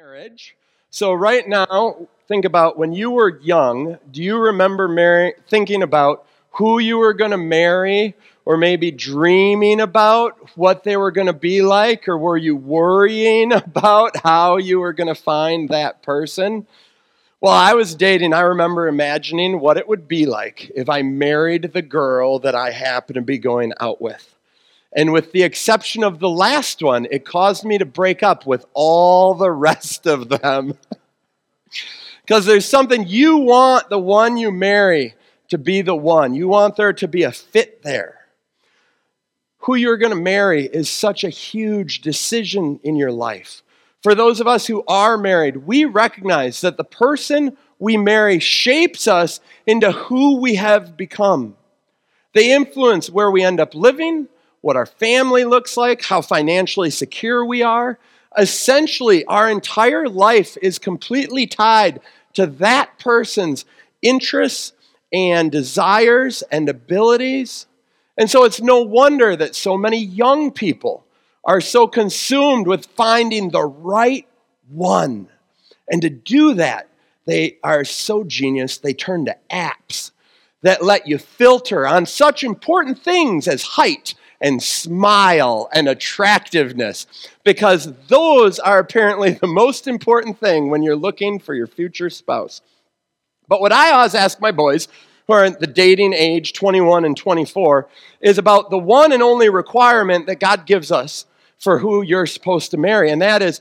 marriage. So, right now, think about when you were young, do you remember thinking about who you were going to marry, or maybe dreaming about what they were going to be like, or were you worrying about how you were going to find that person? Well, I was dating, I remember imagining what it would be like if I married the girl that I happened to be going out with. And with the exception of the last one, it caused me to break up with all the rest of them. Because there's something you want the one you marry to be the one, you want there to be a fit there. Who you're going to marry is such a huge decision in your life. For those of us who are married, we recognize that the person we marry shapes us into who we have become. They influence where we end up living, what our family looks like, how financially secure we are. Essentially, our entire life is completely tied to that person's interests and desires and abilities. And so it's no wonder that so many young people are so consumed with finding the right one. And to do that, they are so genius, they turn to apps that let you filter on such important things as height and smile and attractiveness because those are apparently the most important thing when you're looking for your future spouse. But what I always ask my boys, who are in the dating age 21 and 24, is about the one and only requirement that God gives us for who you're supposed to marry, and that is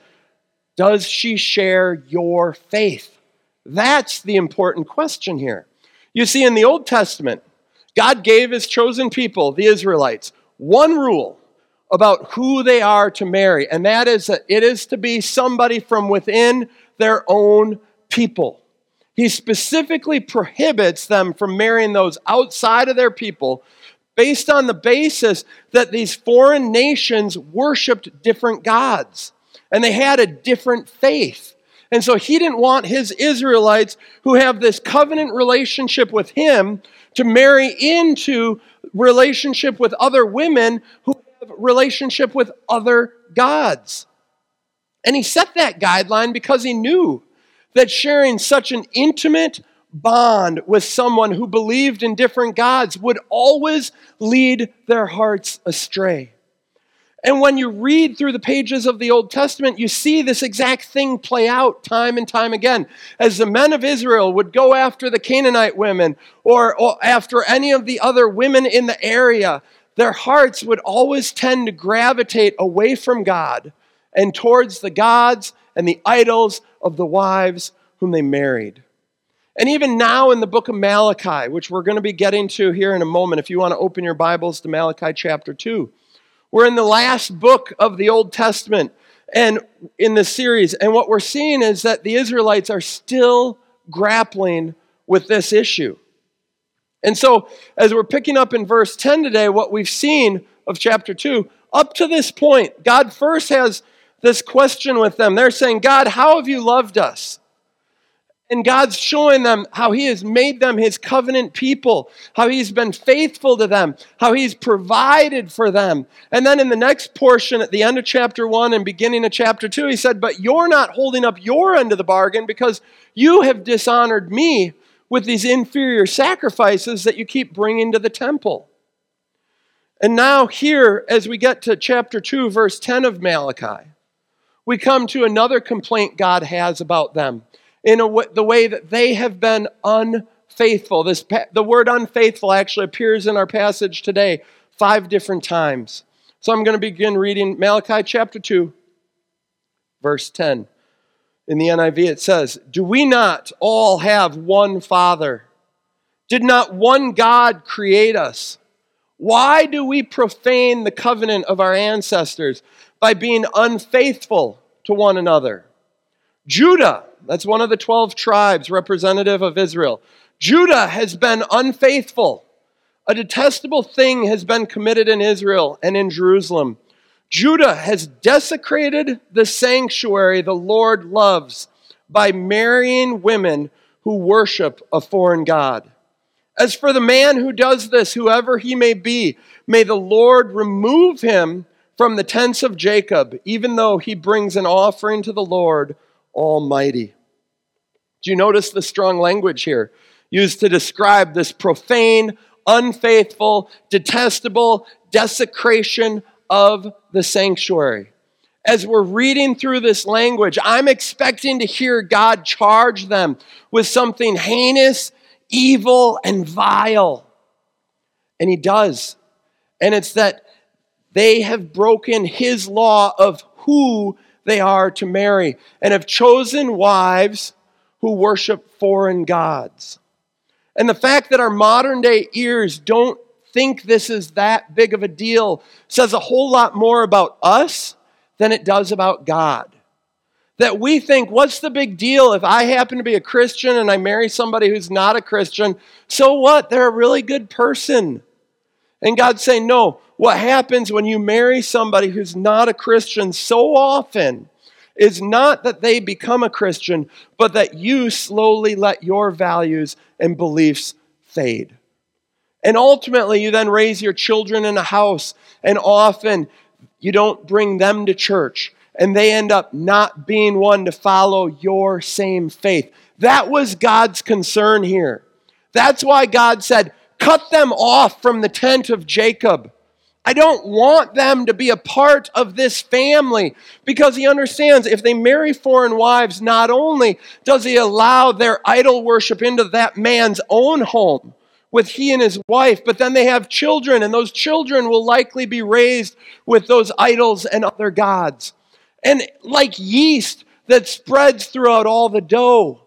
does she share your faith? That's the important question here. You see, in the Old Testament, God gave his chosen people, the Israelites, one rule about who they are to marry, and that is that it is to be somebody from within their own people. He specifically prohibits them from marrying those outside of their people based on the basis that these foreign nations worshiped different gods and they had a different faith. And so he didn't want his Israelites who have this covenant relationship with him to marry into relationship with other women who have relationship with other gods. And he set that guideline because he knew that sharing such an intimate bond with someone who believed in different gods would always lead their hearts astray. And when you read through the pages of the Old Testament, you see this exact thing play out time and time again. As the men of Israel would go after the Canaanite women or, or, after any of the other women in the area, their hearts would always tend to gravitate away from God and towards the gods and the idols of the wives whom they married. And even now in the book of Malachi, which we're going to be getting to here in a moment, if you want to open your Bibles to Malachi chapter 2. We're in the last book of the Old Testament and in this series, and what we're seeing is that the Israelites are still grappling with this issue. And so, as we're picking up in verse 10 today, what we've seen of chapter 2, up to this point, God first has this question with them. They're saying, God, how have you loved us? And God's showing them how He has made them His covenant people, how He's been faithful to them, how He's provided for them. And then in the next portion, at the end of chapter 1 and beginning of chapter 2, He said, But you're not holding up your end of the bargain because you have dishonored me with these inferior sacrifices that you keep bringing to the temple. And now, here, as we get to chapter 2, verse 10 of Malachi, we come to another complaint God has about them in a the way that they have been unfaithful. This, the word unfaithful actually appears in our passage today five different times. So I'm going to begin reading Malachi chapter 2, verse 10. In the NIV, it says, Do we not all have one Father? Did not one God create us? Why do we profane the covenant of our ancestors by being unfaithful to one another? Judah that's one of the 12 tribes representative of Israel. Judah has been unfaithful. A detestable thing has been committed in Israel and in Jerusalem. Judah has desecrated the sanctuary the Lord loves by marrying women who worship a foreign God. As for the man who does this, whoever he may be, may the Lord remove him from the tents of Jacob, even though he brings an offering to the Lord Almighty. Do you notice the strong language here used to describe this profane, unfaithful, detestable desecration of the sanctuary? As we're reading through this language, I'm expecting to hear God charge them with something heinous, evil, and vile. And He does. And it's that they have broken His law of who they are to marry and have chosen wives who worship foreign gods. And the fact that our modern day ears don't think this is that big of a deal says a whole lot more about us than it does about God. That we think, what's the big deal if I happen to be a Christian and I marry somebody who's not a Christian? So what? They're a really good person. And God's saying, no, what happens when you marry somebody who's not a Christian so often is not that they become a Christian, but that you slowly let your values and beliefs fade. And ultimately, you then raise your children in a house, and often you don't bring them to church, and they end up not being one to follow your same faith. That was God's concern here. That's why God said, Cut them off from the tent of Jacob. I don't want them to be a part of this family because he understands if they marry foreign wives, not only does he allow their idol worship into that man's own home with he and his wife, but then they have children, and those children will likely be raised with those idols and other gods. And like yeast that spreads throughout all the dough,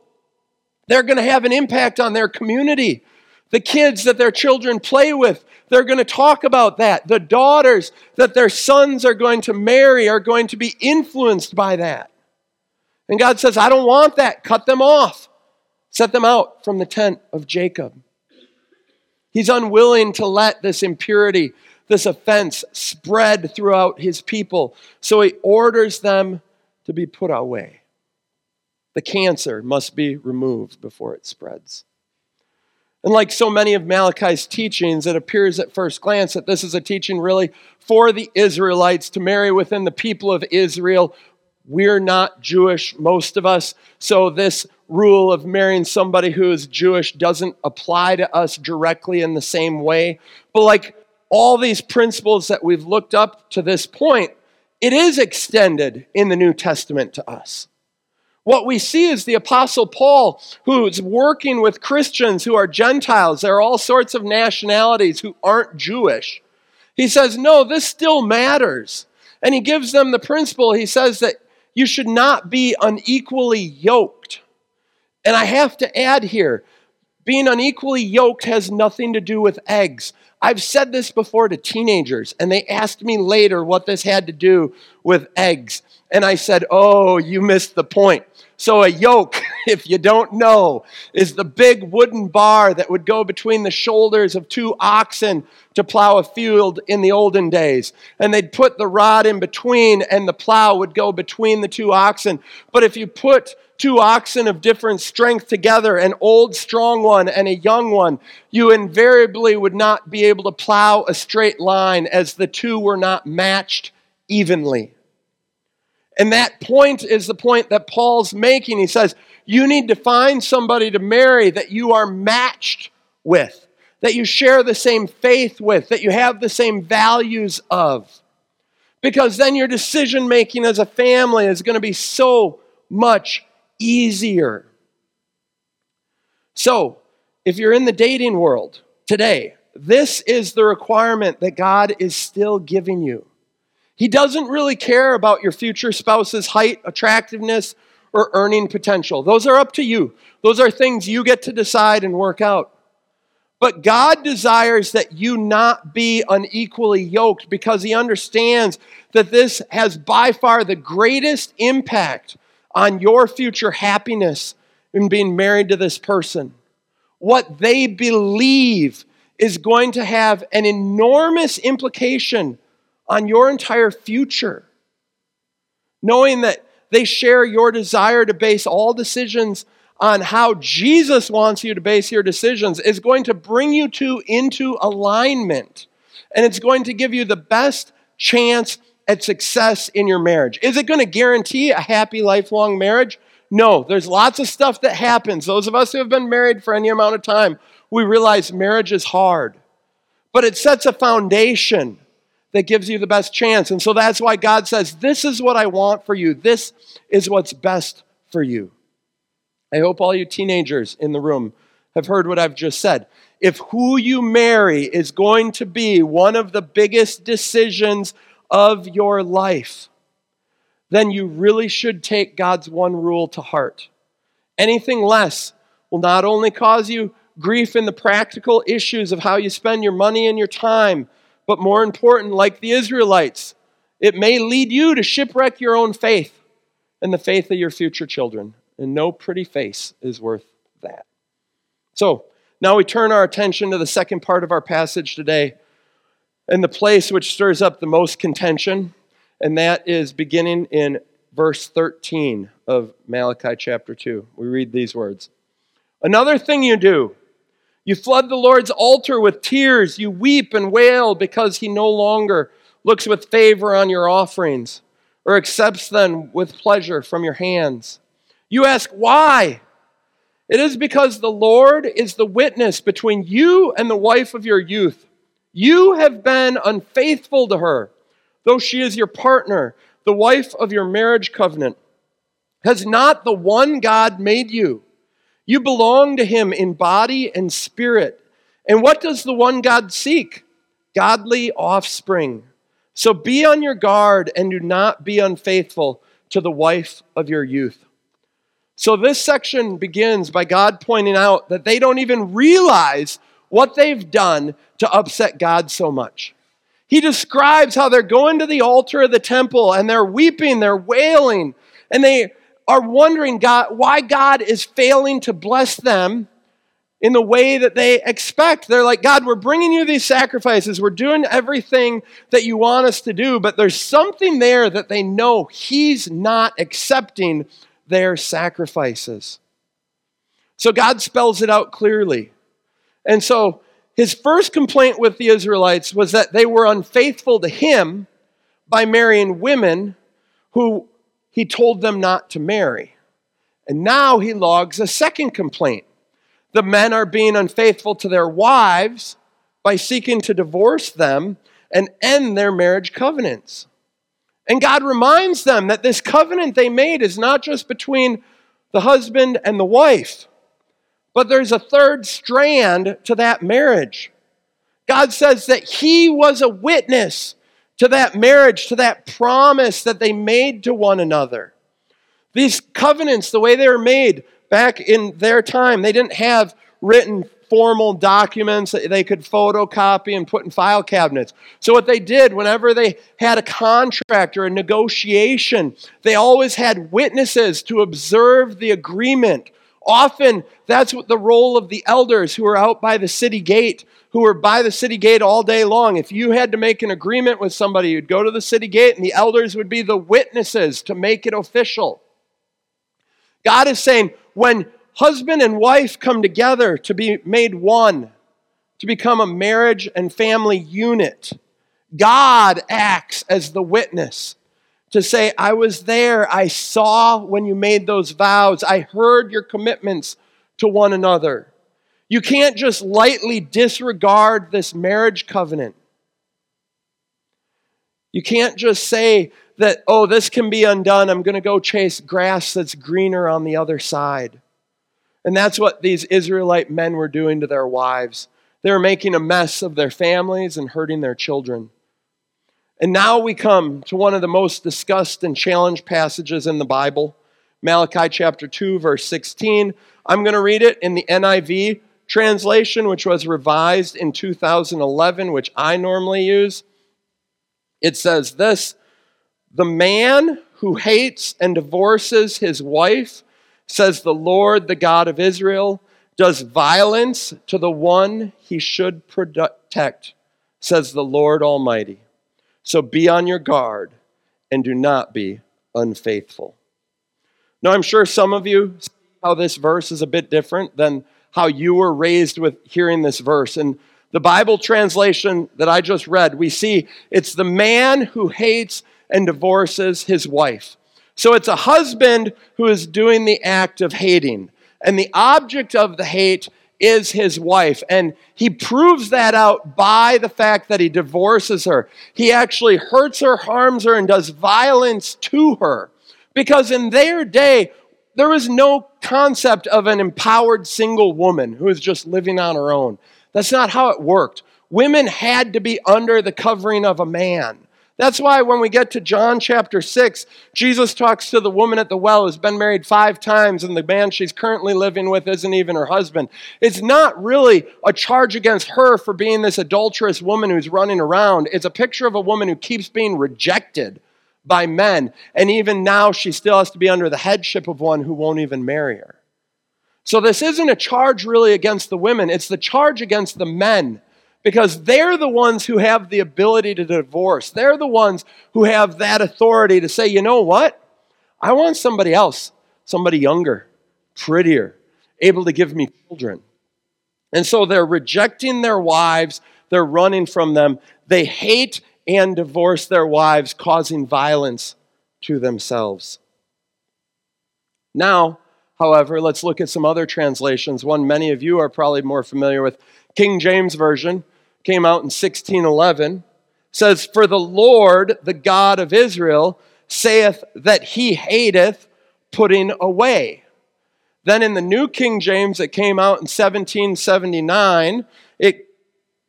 they're going to have an impact on their community. The kids that their children play with, they're going to talk about that. The daughters that their sons are going to marry are going to be influenced by that. And God says, I don't want that. Cut them off. Set them out from the tent of Jacob. He's unwilling to let this impurity, this offense, spread throughout his people. So he orders them to be put away. The cancer must be removed before it spreads. And like so many of Malachi's teachings, it appears at first glance that this is a teaching really for the Israelites to marry within the people of Israel. We're not Jewish, most of us, so this rule of marrying somebody who is Jewish doesn't apply to us directly in the same way. But like all these principles that we've looked up to this point, it is extended in the New Testament to us. What we see is the Apostle Paul, who's working with Christians who are Gentiles. There are all sorts of nationalities who aren't Jewish. He says, No, this still matters. And he gives them the principle. He says that you should not be unequally yoked. And I have to add here being unequally yoked has nothing to do with eggs. I've said this before to teenagers, and they asked me later what this had to do with eggs. And I said, Oh, you missed the point. So, a yoke, if you don't know, is the big wooden bar that would go between the shoulders of two oxen to plow a field in the olden days. And they'd put the rod in between, and the plow would go between the two oxen. But if you put two oxen of different strength together, an old strong one and a young one, you invariably would not be able to plow a straight line as the two were not matched evenly. And that point is the point that Paul's making. He says, You need to find somebody to marry that you are matched with, that you share the same faith with, that you have the same values of. Because then your decision making as a family is going to be so much easier. So, if you're in the dating world today, this is the requirement that God is still giving you. He doesn't really care about your future spouse's height, attractiveness, or earning potential. Those are up to you. Those are things you get to decide and work out. But God desires that you not be unequally yoked because He understands that this has by far the greatest impact on your future happiness in being married to this person. What they believe is going to have an enormous implication on your entire future. Knowing that they share your desire to base all decisions on how Jesus wants you to base your decisions is going to bring you two into alignment. And it's going to give you the best chance at success in your marriage. Is it going to guarantee a happy lifelong marriage? No, there's lots of stuff that happens. Those of us who have been married for any amount of time, we realize marriage is hard. But it sets a foundation that gives you the best chance. And so that's why God says, This is what I want for you. This is what's best for you. I hope all you teenagers in the room have heard what I've just said. If who you marry is going to be one of the biggest decisions of your life, then you really should take God's one rule to heart. Anything less will not only cause you grief in the practical issues of how you spend your money and your time, but more important, like the Israelites, it may lead you to shipwreck your own faith and the faith of your future children. And no pretty face is worth that. So, now we turn our attention to the second part of our passage today and the place which stirs up the most contention, and that is beginning in verse 13 of Malachi chapter 2. We read these words Another thing you do, you flood the Lord's altar with tears, you weep and wail because he no longer looks with favor on your offerings or accepts them with pleasure from your hands. You ask, why? It is because the Lord is the witness between you and the wife of your youth. You have been unfaithful to her, though she is your partner, the wife of your marriage covenant. Has not the one God made you? You belong to him in body and spirit. And what does the one God seek? Godly offspring. So be on your guard and do not be unfaithful to the wife of your youth. So, this section begins by God pointing out that they don't even realize what they've done to upset God so much. He describes how they're going to the altar of the temple and they're weeping, they're wailing, and they are wondering God, why God is failing to bless them in the way that they expect. They're like, God, we're bringing you these sacrifices. We're doing everything that you want us to do, but there's something there that they know He's not accepting their sacrifices. So God spells it out clearly. And so his first complaint with the Israelites was that they were unfaithful to him by marrying women who he told them not to marry. And now he logs a second complaint. The men are being unfaithful to their wives by seeking to divorce them and end their marriage covenants. And God reminds them that this covenant they made is not just between the husband and the wife, but there's a third strand to that marriage. God says that He was a witness to that marriage, to that promise that they made to one another. These covenants, the way they were made back in their time, they didn't have written formal documents that they could photocopy and put in file cabinets. So, what they did whenever they had a contract or a negotiation, they always had witnesses to observe the agreement. Often, that's what the role of the elders who are out by the city gate, who are by the city gate all day long. If you had to make an agreement with somebody, you'd go to the city gate, and the elders would be the witnesses to make it official. God is saying, when husband and wife come together to be made one, to become a marriage and family unit. God acts as the witness to say, I was there, I saw when you made those vows, I heard your commitments to one another. You can't just lightly disregard this marriage covenant. You can't just say that, oh, this can be undone. I'm going to go chase grass that's greener on the other side. And that's what these Israelite men were doing to their wives. They were making a mess of their families and hurting their children. And now we come to one of the most discussed and challenged passages in the Bible Malachi chapter 2, verse 16. I'm going to read it in the NIV translation, which was revised in 2011, which I normally use. It says this The man who hates and divorces his wife says the Lord, the God of Israel, does violence to the one he should protect, says the Lord Almighty. So be on your guard and do not be unfaithful. Now, I'm sure some of you see how this verse is a bit different than how you were raised with hearing this verse. And the Bible translation that I just read, we see it's the man who hates and divorces his wife. So it's a husband who is doing the act of hating. And the object of the hate is his wife. And he proves that out by the fact that he divorces her. He actually hurts her, harms her, and does violence to her. Because in their day, there was no concept of an empowered single woman who is just living on her own. That's not how it worked. Women had to be under the covering of a man. That's why when we get to John chapter 6, Jesus talks to the woman at the well who's been married five times, and the man she's currently living with isn't even her husband. It's not really a charge against her for being this adulterous woman who's running around. It's a picture of a woman who keeps being rejected by men. And even now, she still has to be under the headship of one who won't even marry her. So, this isn't a charge really against the women, it's the charge against the men because they're the ones who have the ability to divorce. They're the ones who have that authority to say, you know what? I want somebody else, somebody younger, prettier, able to give me children. And so they're rejecting their wives, they're running from them. They hate and divorce their wives, causing violence to themselves. Now, however, let's look at some other translations. One many of you are probably more familiar with King James Version came out in 1611, says, For the Lord, the God of Israel, saith that he hateth putting away. Then in the New King James that came out in 1779, it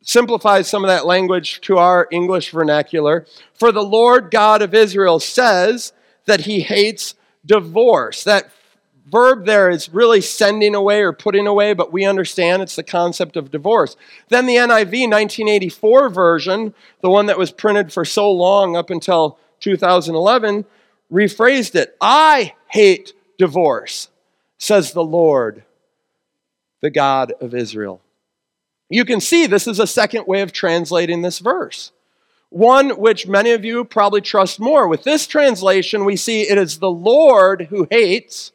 simplifies some of that language to our English vernacular. For the Lord God of Israel says that he hates divorce. That verb there is really sending away or putting away, but we understand it's the concept of divorce. Then the NIV 1984 version, the one that was printed for so long up until 2011, rephrased it I hate divorce, says the Lord, the God of Israel. You can see this is a second way of translating this verse. One which many of you probably trust more. With this translation, we see it is the Lord who hates,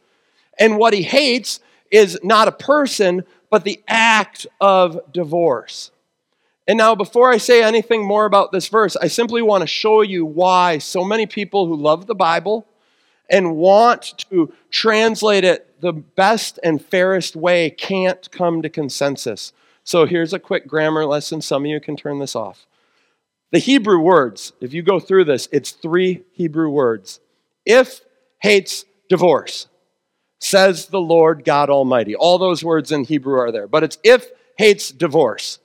and what he hates is not a person, but the act of divorce. And now, before I say anything more about this verse, I simply want to show you why so many people who love the Bible and want to translate it the best and fairest way can't come to consensus. So, here's a quick grammar lesson. Some of you can turn this off. The Hebrew words, if you go through this, it's three Hebrew words. If hates divorce says the Lord God Almighty. All those words in Hebrew are there, but it's if hates divorce.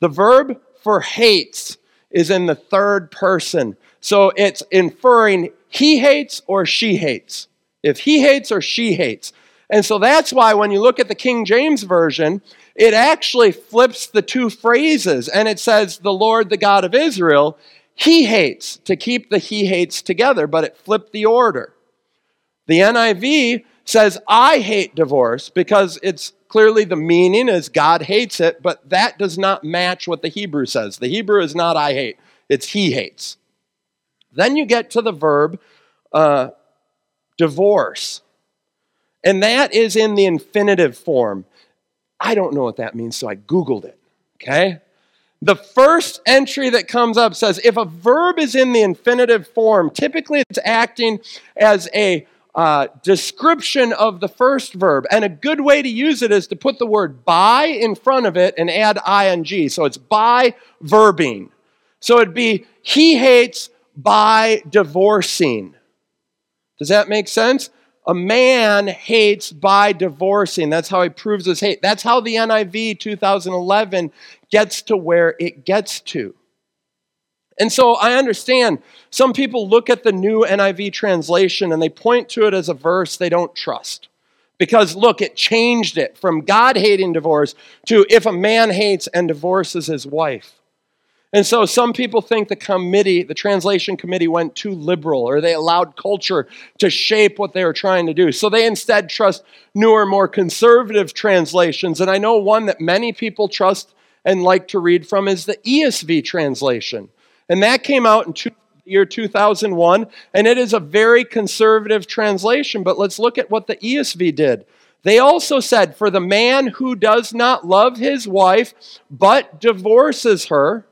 The verb for hates is in the third person. So it's inferring he hates or she hates. If he hates or she hates. And so that's why when you look at the King James Version, it actually flips the two phrases and it says, the Lord, the God of Israel, he hates, to keep the he hates together, but it flipped the order. The NIV says, I hate divorce because it's clearly the meaning is God hates it, but that does not match what the Hebrew says. The Hebrew is not I hate, it's he hates. Then you get to the verb uh, divorce, and that is in the infinitive form. I don't know what that means, so I Googled it, okay? The first entry that comes up says if a verb is in the infinitive form, typically it's acting as a uh, description of the first verb. And a good way to use it is to put the word by in front of it and add ing. So it's by verbing. So it'd be, he hates by divorcing. Does that make sense? A man hates by divorcing. That's how he proves his hate. That's how the NIV 2011 gets to where it gets to. And so I understand some people look at the new NIV translation and they point to it as a verse they don't trust. Because look, it changed it from God hating divorce to if a man hates and divorces his wife. And so some people think the committee, the translation committee, went too liberal or they allowed culture to shape what they were trying to do. So they instead trust newer, more conservative translations. And I know one that many people trust and like to read from is the ESV translation. And that came out in two, year 2001, and it is a very conservative translation. But let's look at what the ESV did. They also said, For the man who does not love his wife, but divorces her,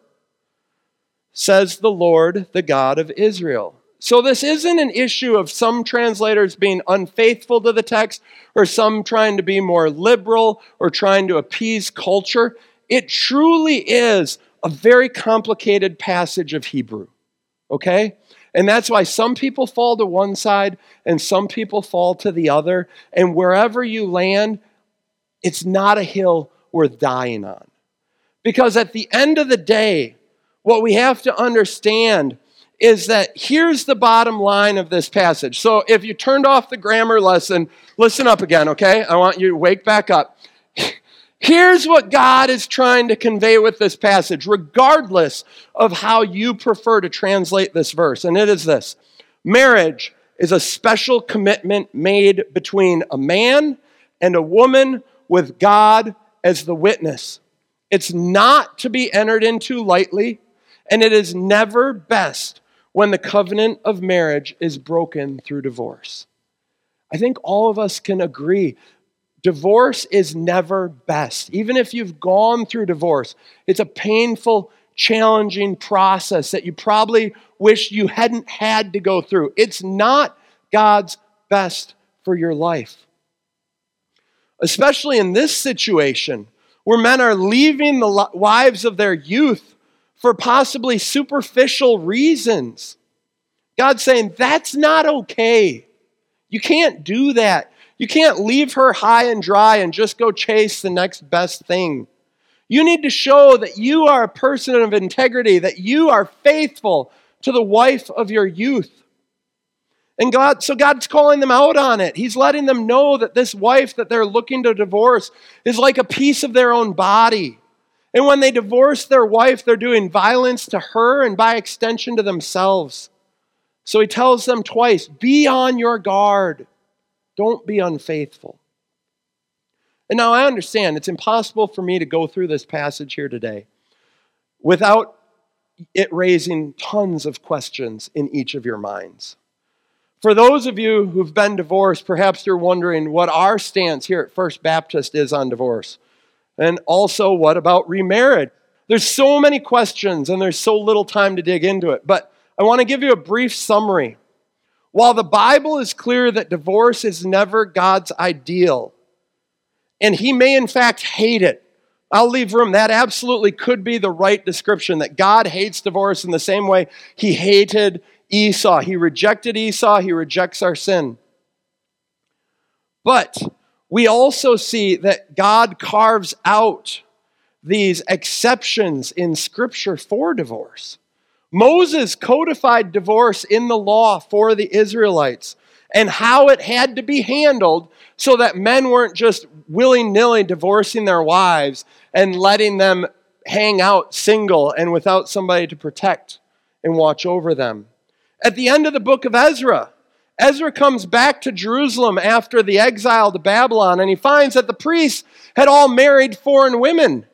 says the Lord, the God of Israel. So this isn't an issue of some translators being unfaithful to the text or some trying to be more liberal or trying to appease culture. It truly is a very complicated passage of Hebrew. Okay? And that's why some people fall to one side and some people fall to the other. And wherever you land, it's not a hill worth dying on. Because at the end of the day, what we have to understand is that here's the bottom line of this passage. So if you turned off the grammar lesson, listen up again, okay? I want you to wake back up. Here's what God is trying to convey with this passage, regardless of how you prefer to translate this verse. And it is this marriage is a special commitment made between a man and a woman with God as the witness. It's not to be entered into lightly, and it is never best when the covenant of marriage is broken through divorce. I think all of us can agree divorce is never best. Even if you've gone through divorce, it's a painful, challenging process that you probably wish you hadn't had to go through. It's not God's best for your life. Especially in this situation where men are leaving the wives of their youth for possibly superficial reasons. God's saying, that's not okay. You can't do that. You can't leave her high and dry and just go chase the next best thing. You need to show that you are a person of integrity, that you are faithful to the wife of your youth. And God, so God's calling them out on it. He's letting them know that this wife that they're looking to divorce is like a piece of their own body. And when they divorce their wife, they're doing violence to her and by extension to themselves. So he tells them twice be on your guard, don't be unfaithful. And now I understand it's impossible for me to go through this passage here today without it raising tons of questions in each of your minds. For those of you who've been divorced, perhaps you're wondering what our stance here at First Baptist is on divorce. And also, what about remarriage? There's so many questions and there's so little time to dig into it. But I want to give you a brief summary. While the Bible is clear that divorce is never God's ideal, and He may in fact hate it, I'll leave room. That absolutely could be the right description that God hates divorce in the same way He hated Esau. He rejected Esau, He rejects our sin. But we also see that God carves out these exceptions in Scripture for divorce. Moses codified divorce in the law for the Israelites and how it had to be handled so that men weren't just willy nilly divorcing their wives and letting them hang out single and without somebody to protect and watch over them. At the end of the book of Ezra, Ezra comes back to Jerusalem after the exile to Babylon and he finds that the priests had all married foreign women.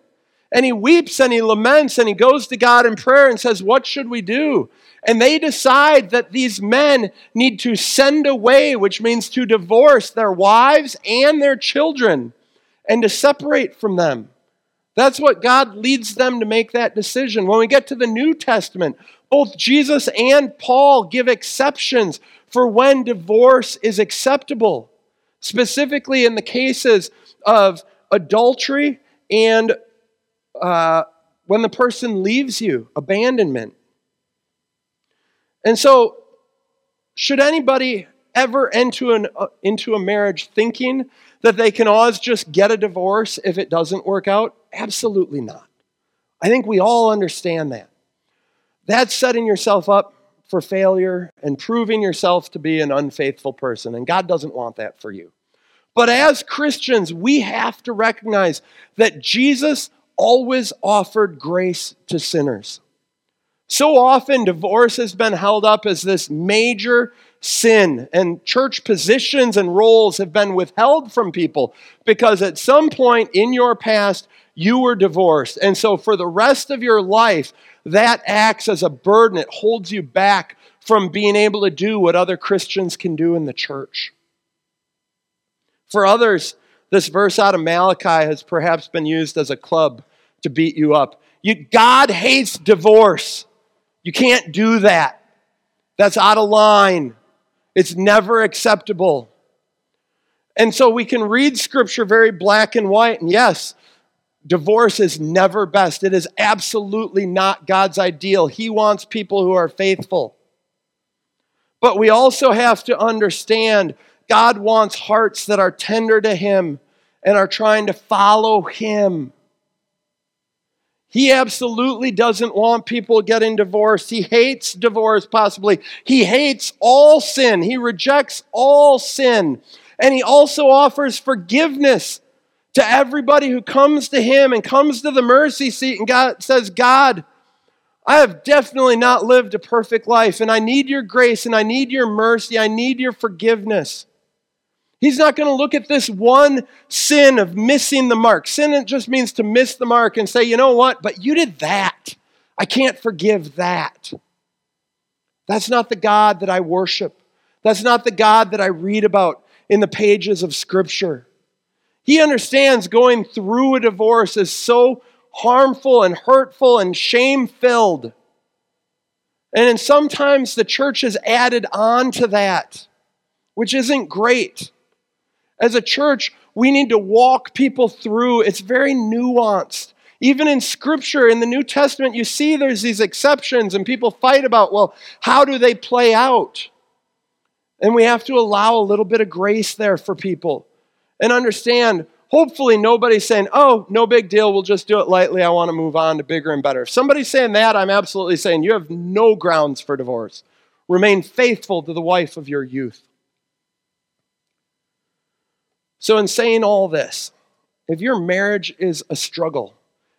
And he weeps and he laments and he goes to God in prayer and says, What should we do? And they decide that these men need to send away, which means to divorce their wives and their children and to separate from them. That's what God leads them to make that decision. When we get to the New Testament, both Jesus and Paul give exceptions for when divorce is acceptable, specifically in the cases of adultery and uh, when the person leaves you, abandonment. And so, should anybody ever enter an, uh, into a marriage thinking that they can always just get a divorce if it doesn't work out? Absolutely not. I think we all understand that. That's setting yourself up for failure and proving yourself to be an unfaithful person. And God doesn't want that for you. But as Christians, we have to recognize that Jesus always offered grace to sinners. So often, divorce has been held up as this major sin, and church positions and roles have been withheld from people because at some point in your past, you were divorced. And so, for the rest of your life, that acts as a burden. It holds you back from being able to do what other Christians can do in the church. For others, this verse out of Malachi has perhaps been used as a club to beat you up. You, God hates divorce. You can't do that. That's out of line. It's never acceptable. And so we can read scripture very black and white. And yes, divorce is never best. It is absolutely not God's ideal. He wants people who are faithful. But we also have to understand God wants hearts that are tender to Him and are trying to follow Him. He absolutely doesn't want people getting divorced. He hates divorce, possibly. He hates all sin. He rejects all sin. And he also offers forgiveness to everybody who comes to him and comes to the mercy seat and God says, God, I have definitely not lived a perfect life, and I need your grace, and I need your mercy, I need your forgiveness. He's not going to look at this one sin of missing the mark. Sin it just means to miss the mark and say, you know what, but you did that. I can't forgive that. That's not the God that I worship. That's not the God that I read about in the pages of Scripture. He understands going through a divorce is so harmful and hurtful and shame filled. And sometimes the church has added on to that, which isn't great. As a church, we need to walk people through. It's very nuanced. Even in Scripture, in the New Testament, you see there's these exceptions, and people fight about, well, how do they play out? And we have to allow a little bit of grace there for people and understand. Hopefully, nobody's saying, oh, no big deal, we'll just do it lightly. I want to move on to bigger and better. If somebody's saying that, I'm absolutely saying you have no grounds for divorce. Remain faithful to the wife of your youth. So, in saying all this, if your marriage is a struggle,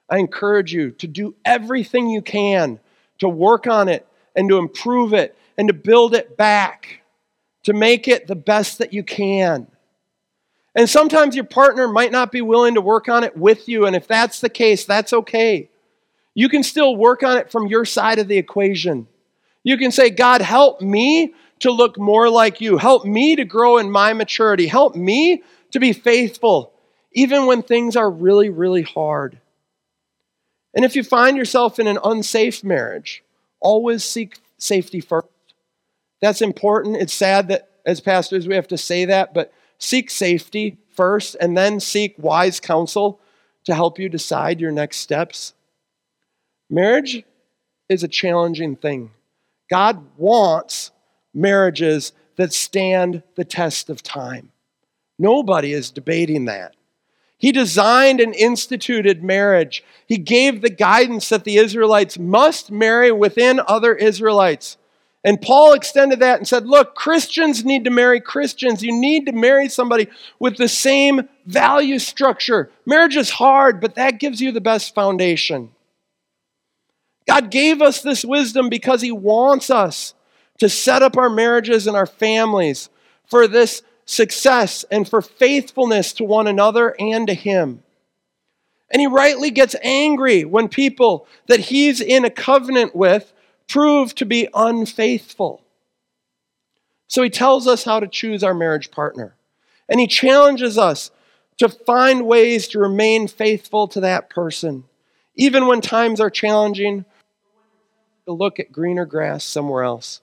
I encourage you to do everything you can to work on it and to improve it and to build it back, to make it the best that you can. And sometimes your partner might not be willing to work on it with you, and if that's the case, that's okay. You can still work on it from your side of the equation. You can say, God, help me to look more like you. Help me to grow in my maturity. Help me to be faithful, even when things are really, really hard. And if you find yourself in an unsafe marriage, always seek safety first. That's important. It's sad that as pastors we have to say that, but seek safety first and then seek wise counsel to help you decide your next steps. Marriage is a challenging thing. God wants marriages that stand the test of time. Nobody is debating that. He designed and instituted marriage. He gave the guidance that the Israelites must marry within other Israelites. And Paul extended that and said, Look, Christians need to marry Christians. You need to marry somebody with the same value structure. Marriage is hard, but that gives you the best foundation. God gave us this wisdom because He wants us to set up our marriages and our families for this success and for faithfulness to one another and to Him. And He rightly gets angry when people that He's in a covenant with prove to be unfaithful. So He tells us how to choose our marriage partner. And He challenges us to find ways to remain faithful to that person, even when times are challenging, to look at greener grass somewhere else.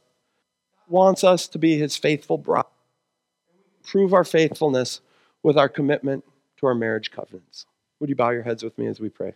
wants us to be His faithful bride prove our faithfulness with our commitment to our marriage covenants. Would you bow your heads with me as we pray?